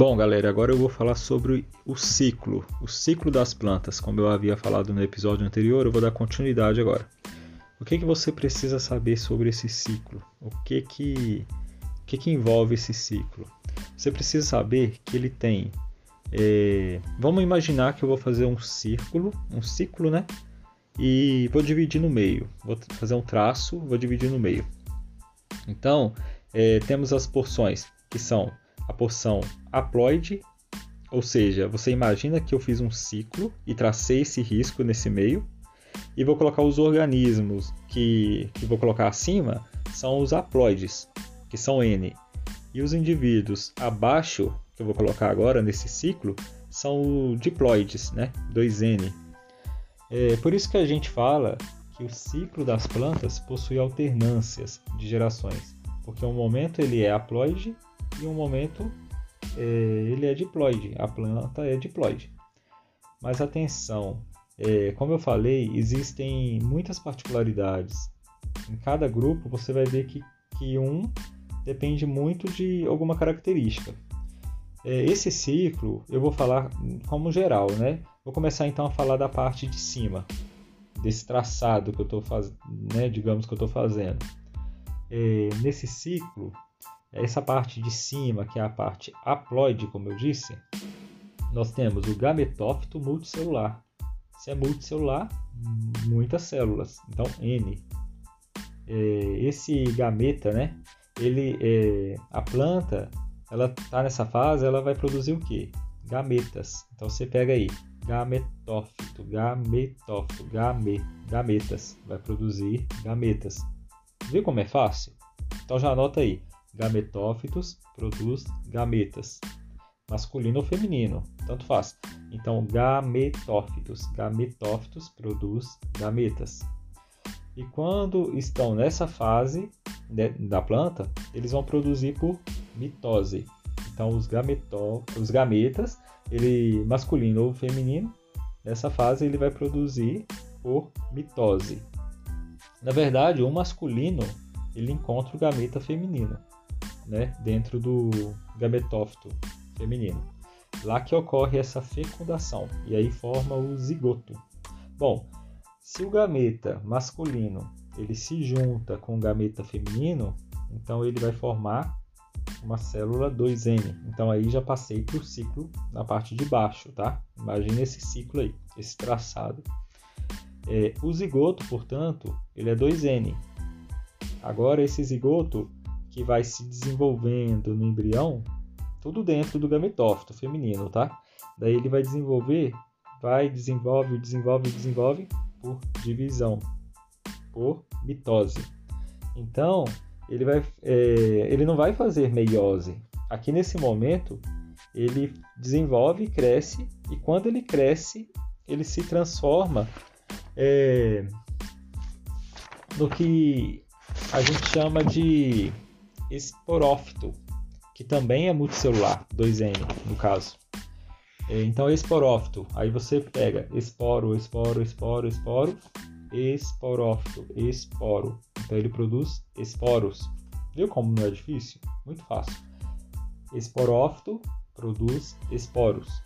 Bom, galera, agora eu vou falar sobre o ciclo, o ciclo das plantas. Como eu havia falado no episódio anterior, eu vou dar continuidade agora. O que, que você precisa saber sobre esse ciclo? O que que, o que, que envolve esse ciclo? Você precisa saber que ele tem. É, vamos imaginar que eu vou fazer um círculo, um ciclo, né? E vou dividir no meio. Vou fazer um traço, vou dividir no meio. Então, é, temos as porções que são a porção haploide, ou seja, você imagina que eu fiz um ciclo e tracei esse risco nesse meio, e vou colocar os organismos que, que vou colocar acima são os haploides, que são N. E os indivíduos abaixo, que eu vou colocar agora nesse ciclo, são diploides, né? 2N. É por isso que a gente fala que o ciclo das plantas possui alternâncias de gerações, porque um momento ele é haploide e um momento é, ele é diploide, a planta é diploide. Mas atenção, é, como eu falei, existem muitas particularidades. Em cada grupo você vai ver que, que um depende muito de alguma característica. É, esse ciclo eu vou falar como geral, né? Vou começar então a falar da parte de cima, desse traçado que eu estou fazendo, né? digamos que eu estou fazendo. É, nesse ciclo, essa parte de cima, que é a parte haploide, como eu disse, nós temos o gametófito multicelular. Se é multicelular, muitas células, então N. É, esse gameta, né? Ele, é, a planta, ela está nessa fase, ela vai produzir o que? Gametas. Então você pega aí, gametófito, gametófito, game, gametas, vai produzir gametas. Viu como é fácil? Então já anota aí. Gametófitos produz gametas. Masculino ou feminino, tanto faz. Então, gametófitos. Gametófitos produz gametas. E quando estão nessa fase da planta, eles vão produzir por mitose. Então, os, gametó, os gametas, ele masculino ou feminino, nessa fase ele vai produzir por mitose. Na verdade, o masculino ele encontra o gameta feminino né, dentro do gametófito feminino. Lá que ocorre essa fecundação e aí forma o zigoto. Bom, se o gameta masculino ele se junta com o gameta feminino, então ele vai formar uma célula 2N. Então aí já passei para o ciclo na parte de baixo, tá? Imagina esse ciclo aí, esse traçado. É, o zigoto, portanto, ele é 2N. Agora esse zigoto que vai se desenvolvendo no embrião, tudo dentro do gametófito feminino, tá? Daí ele vai desenvolver, vai, desenvolve, desenvolve, desenvolve por divisão, por mitose. Então, ele, vai, é, ele não vai fazer meiose. Aqui nesse momento, ele desenvolve, cresce, e quando ele cresce, ele se transforma é, no que a gente chama de esporófito, que também é multicelular, 2N no caso. Então, esporófito, aí você pega esporo, esporo, esporo, esporo, esporófito, esporo. Então, ele produz esporos. Viu como não é difícil? Muito fácil. Esporófito produz esporos.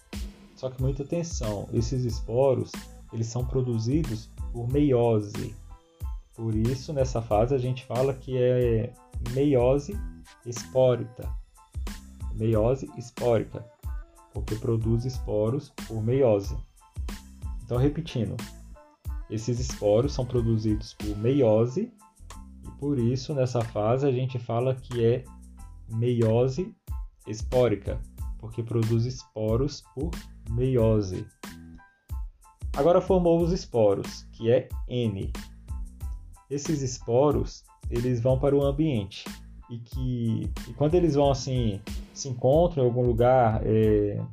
Só que muita atenção, esses esporos, eles são produzidos por meiose. Por isso, nessa fase, a gente fala que é meiose espórita. Meiose espórica, porque produz esporos por meiose. Então, repetindo, esses esporos são produzidos por meiose e por isso nessa fase a gente fala que é meiose espórica, porque produz esporos por meiose. Agora formou os esporos, que é N. Esses esporos eles vão para o ambiente e que e quando eles vão assim se encontram em algum lugar é,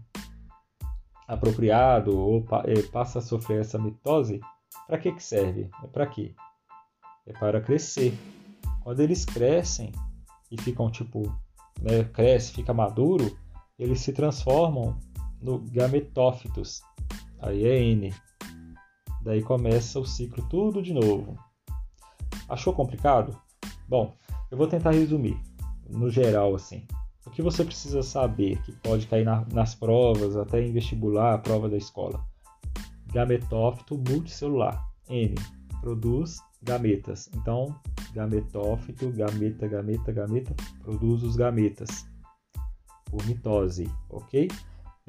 apropriado ou é, passa a sofrer essa mitose, para que que serve? É para quê? É para crescer. Quando eles crescem e ficam tipo, né, cresce, fica maduro, eles se transformam no gametófitos. Aí é N. Daí começa o ciclo tudo de novo. Achou complicado? Bom, eu vou tentar resumir, no geral, assim. O que você precisa saber que pode cair na, nas provas, até em vestibular, a prova da escola? Gametófito multicelular. N. Produz gametas. Então, gametófito, gameta, gameta, gameta, produz os gametas por mitose, ok?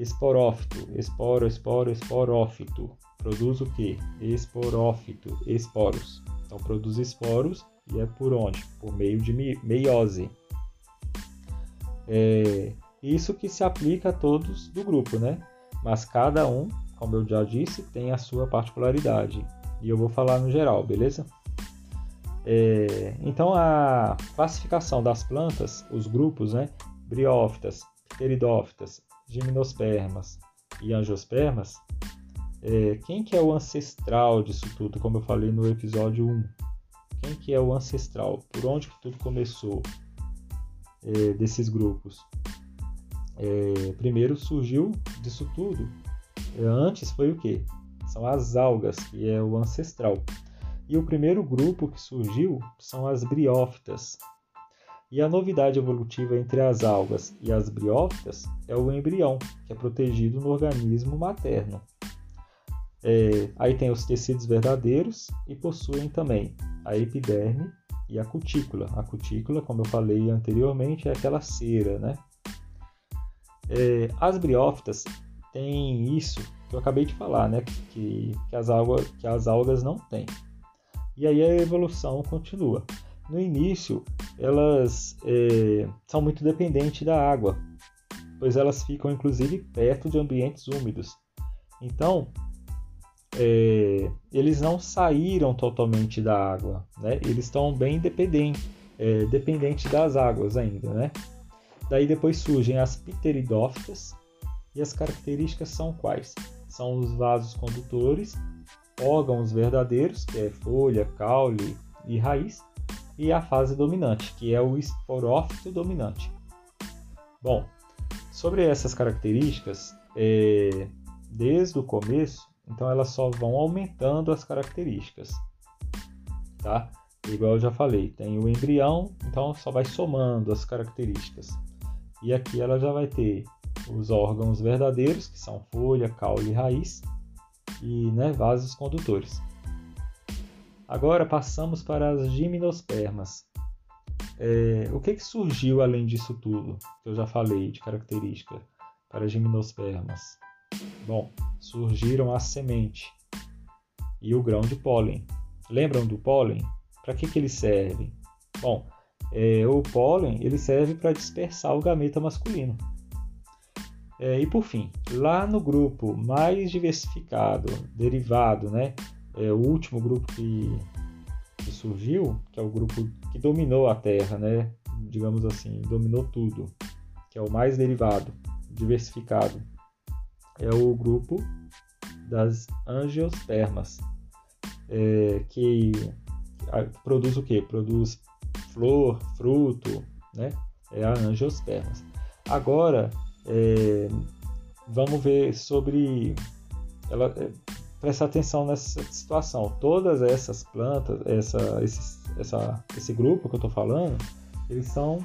Esporófito, esporo, esporo, esporófito. Produz o que? Esporófito, esporos. Então produz esporos e é por onde? Por meio de meiose. É isso que se aplica a todos do grupo, né? Mas cada um, como eu já disse, tem a sua particularidade. E eu vou falar no geral, beleza? É, então a classificação das plantas, os grupos, né? Briófitas, pteridófitas, gimnospermas e angiospermas, é, quem que é o ancestral disso tudo, como eu falei no episódio 1? Quem que é o ancestral? Por onde que tudo começou é, desses grupos? É, primeiro surgiu disso tudo. É, antes foi o que? São as algas, que é o ancestral. E o primeiro grupo que surgiu são as briófitas, e a novidade evolutiva entre as algas e as briófitas é o embrião, que é protegido no organismo materno. É, aí tem os tecidos verdadeiros e possuem também a epiderme e a cutícula. A cutícula, como eu falei anteriormente, é aquela cera, né? É, as briófitas têm isso que eu acabei de falar, né? Que, que, as, algas, que as algas não têm. E aí a evolução continua. No início, elas é, são muito dependentes da água, pois elas ficam inclusive perto de ambientes úmidos. Então, é, eles não saíram totalmente da água, né? eles estão bem dependentes, é, dependentes das águas ainda. Né? Daí depois surgem as pteridófitas, e as características são quais? São os vasos condutores, órgãos verdadeiros, que é folha, caule e raiz, e a fase dominante, que é o esporófito dominante. Bom, sobre essas características, é, desde o começo, então elas só vão aumentando as características, tá? Igual eu já falei, tem o embrião, então só vai somando as características. E aqui ela já vai ter os órgãos verdadeiros, que são folha, caule e raiz, e né, vasos condutores. Agora passamos para as gimnospermas. É, o que, que surgiu além disso tudo que eu já falei de característica para gimnospermas? Bom, surgiram a semente e o grão de pólen. Lembram do pólen? Para que, que ele serve? Bom, é, o pólen ele serve para dispersar o gameta masculino. É, e por fim, lá no grupo mais diversificado, derivado, né, é, o último grupo que, que surgiu, que é o grupo que dominou a Terra, né? digamos assim, dominou tudo, que é o mais derivado, diversificado, é o grupo das angiospermas, é, que produz o que? Produz flor, fruto, né? É a angiospermas. Agora, é, vamos ver sobre ela, é, prestar atenção nessa situação. Todas essas plantas, essa, esse, essa, esse grupo que eu estou falando, eles são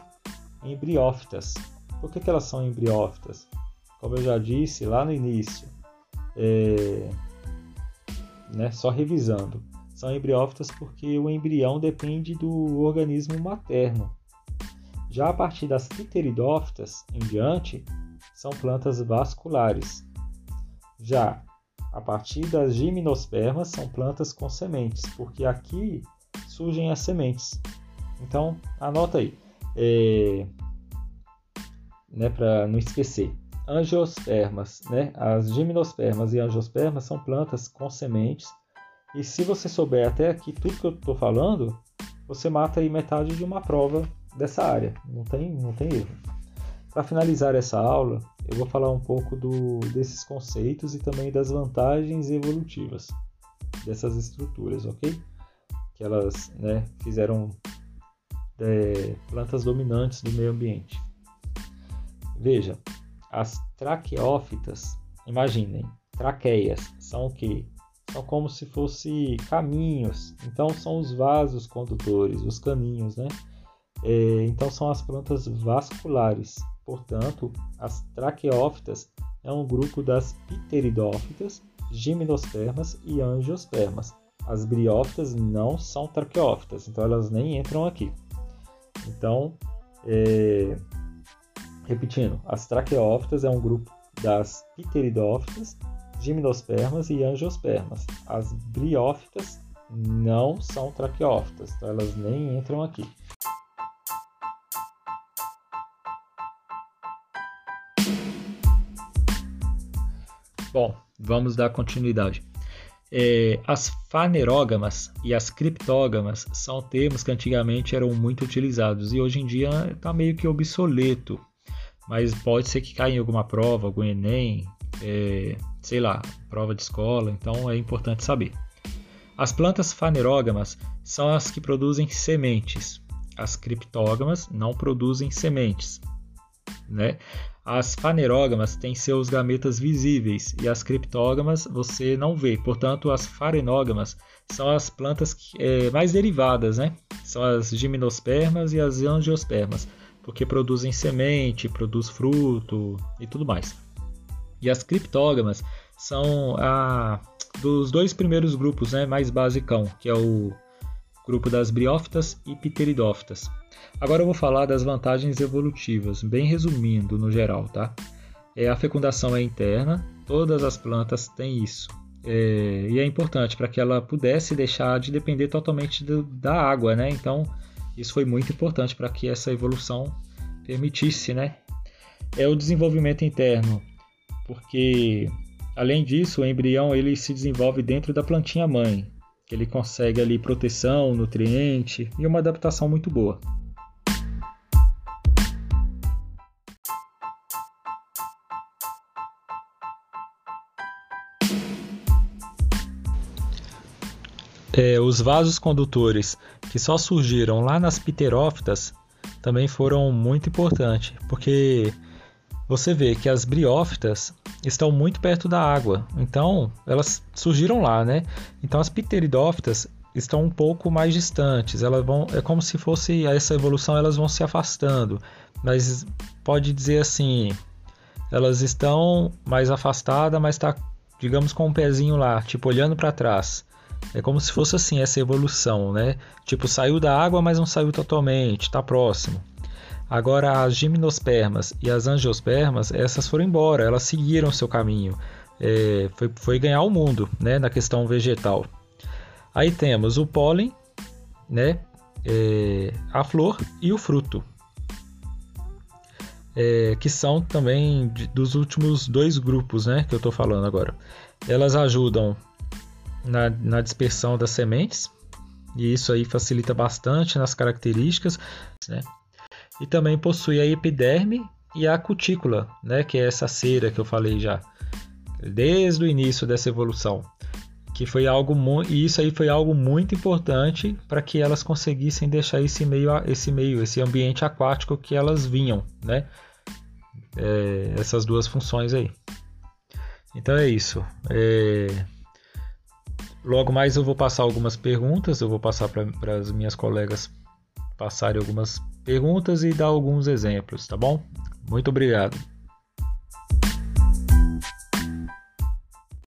embriófitas. Por que, que elas são embriófitas? Como eu já disse lá no início, é, né, só revisando, são embriófitas porque o embrião depende do organismo materno. Já a partir das pteridófitas em diante, são plantas vasculares. Já a partir das gimnospermas são plantas com sementes, porque aqui surgem as sementes. Então, anota aí, é, né, para não esquecer. Angiospermas, né? As gimnospermas e angiospermas são plantas com sementes. E se você souber até aqui tudo que eu estou falando, você mata aí metade de uma prova dessa área. Não tem, não tem erro. Para finalizar essa aula, eu vou falar um pouco do, desses conceitos e também das vantagens evolutivas dessas estruturas, ok? Que elas né, fizeram é, plantas dominantes do meio ambiente. Veja, as traqueófitas, imaginem, traqueias são o que? São como se fossem caminhos, então são os vasos condutores, os caminhos, né? É, então são as plantas vasculares Portanto, as traqueófitas é um grupo das pteridófitas, gimnospermas e angiospermas. As briófitas não são traqueófitas, então elas nem entram aqui. Então, é... repetindo, as traqueófitas é um grupo das pteridófitas, gimnospermas e angiospermas. As briófitas não são traqueófitas, então elas nem entram aqui. Bom, vamos dar continuidade. É, as fanerógamas e as criptógamas são termos que antigamente eram muito utilizados e hoje em dia está meio que obsoleto, mas pode ser que caia em alguma prova, algum Enem, é, sei lá, prova de escola, então é importante saber. As plantas fanerógamas são as que produzem sementes. As criptógamas não produzem sementes. Né? As fanerógamas têm seus gametas visíveis e as criptógamas você não vê. Portanto, as farenógamas são as plantas é, mais derivadas, né? São as gimnospermas e as angiospermas, porque produzem semente, produz fruto e tudo mais. E as criptógamas são a dos dois primeiros grupos, né, mais basicão, que é o grupo das briófitas e pteridófitas. Agora eu vou falar das vantagens evolutivas, bem resumindo no geral, tá? É, a fecundação é interna, todas as plantas têm isso. É, e é importante para que ela pudesse deixar de depender totalmente do, da água, né? Então, isso foi muito importante para que essa evolução permitisse, né? É o desenvolvimento interno, porque Além disso, o embrião ele se desenvolve dentro da plantinha mãe, que ele consegue ali proteção, nutriente e uma adaptação muito boa. É, os vasos condutores que só surgiram lá nas pterófitas também foram muito importantes, porque você vê que as briófitas estão muito perto da água, então elas surgiram lá, né? Então as pteridófitas estão um pouco mais distantes, elas vão é como se fosse essa evolução, elas vão se afastando, mas pode dizer assim, elas estão mais afastadas, mas está, digamos, com um pezinho lá, tipo olhando para trás. É como se fosse assim essa evolução, né? Tipo saiu da água, mas não saiu totalmente, está próximo. Agora, as gimnospermas e as angiospermas, essas foram embora, elas seguiram seu caminho. É, foi, foi ganhar o mundo né, na questão vegetal. Aí temos o pólen, né, é, a flor e o fruto, é, que são também dos últimos dois grupos né, que eu estou falando agora. Elas ajudam na, na dispersão das sementes, e isso aí facilita bastante nas características. Né? e também possui a epiderme e a cutícula, né, que é essa cera que eu falei já, desde o início dessa evolução, que foi algo e isso aí foi algo muito importante para que elas conseguissem deixar esse meio, esse meio, esse ambiente aquático que elas vinham, né? É, essas duas funções aí. Então é isso. É... Logo mais eu vou passar algumas perguntas, eu vou passar para as minhas colegas passarem algumas perguntas e dar alguns exemplos, tá bom? Muito obrigado.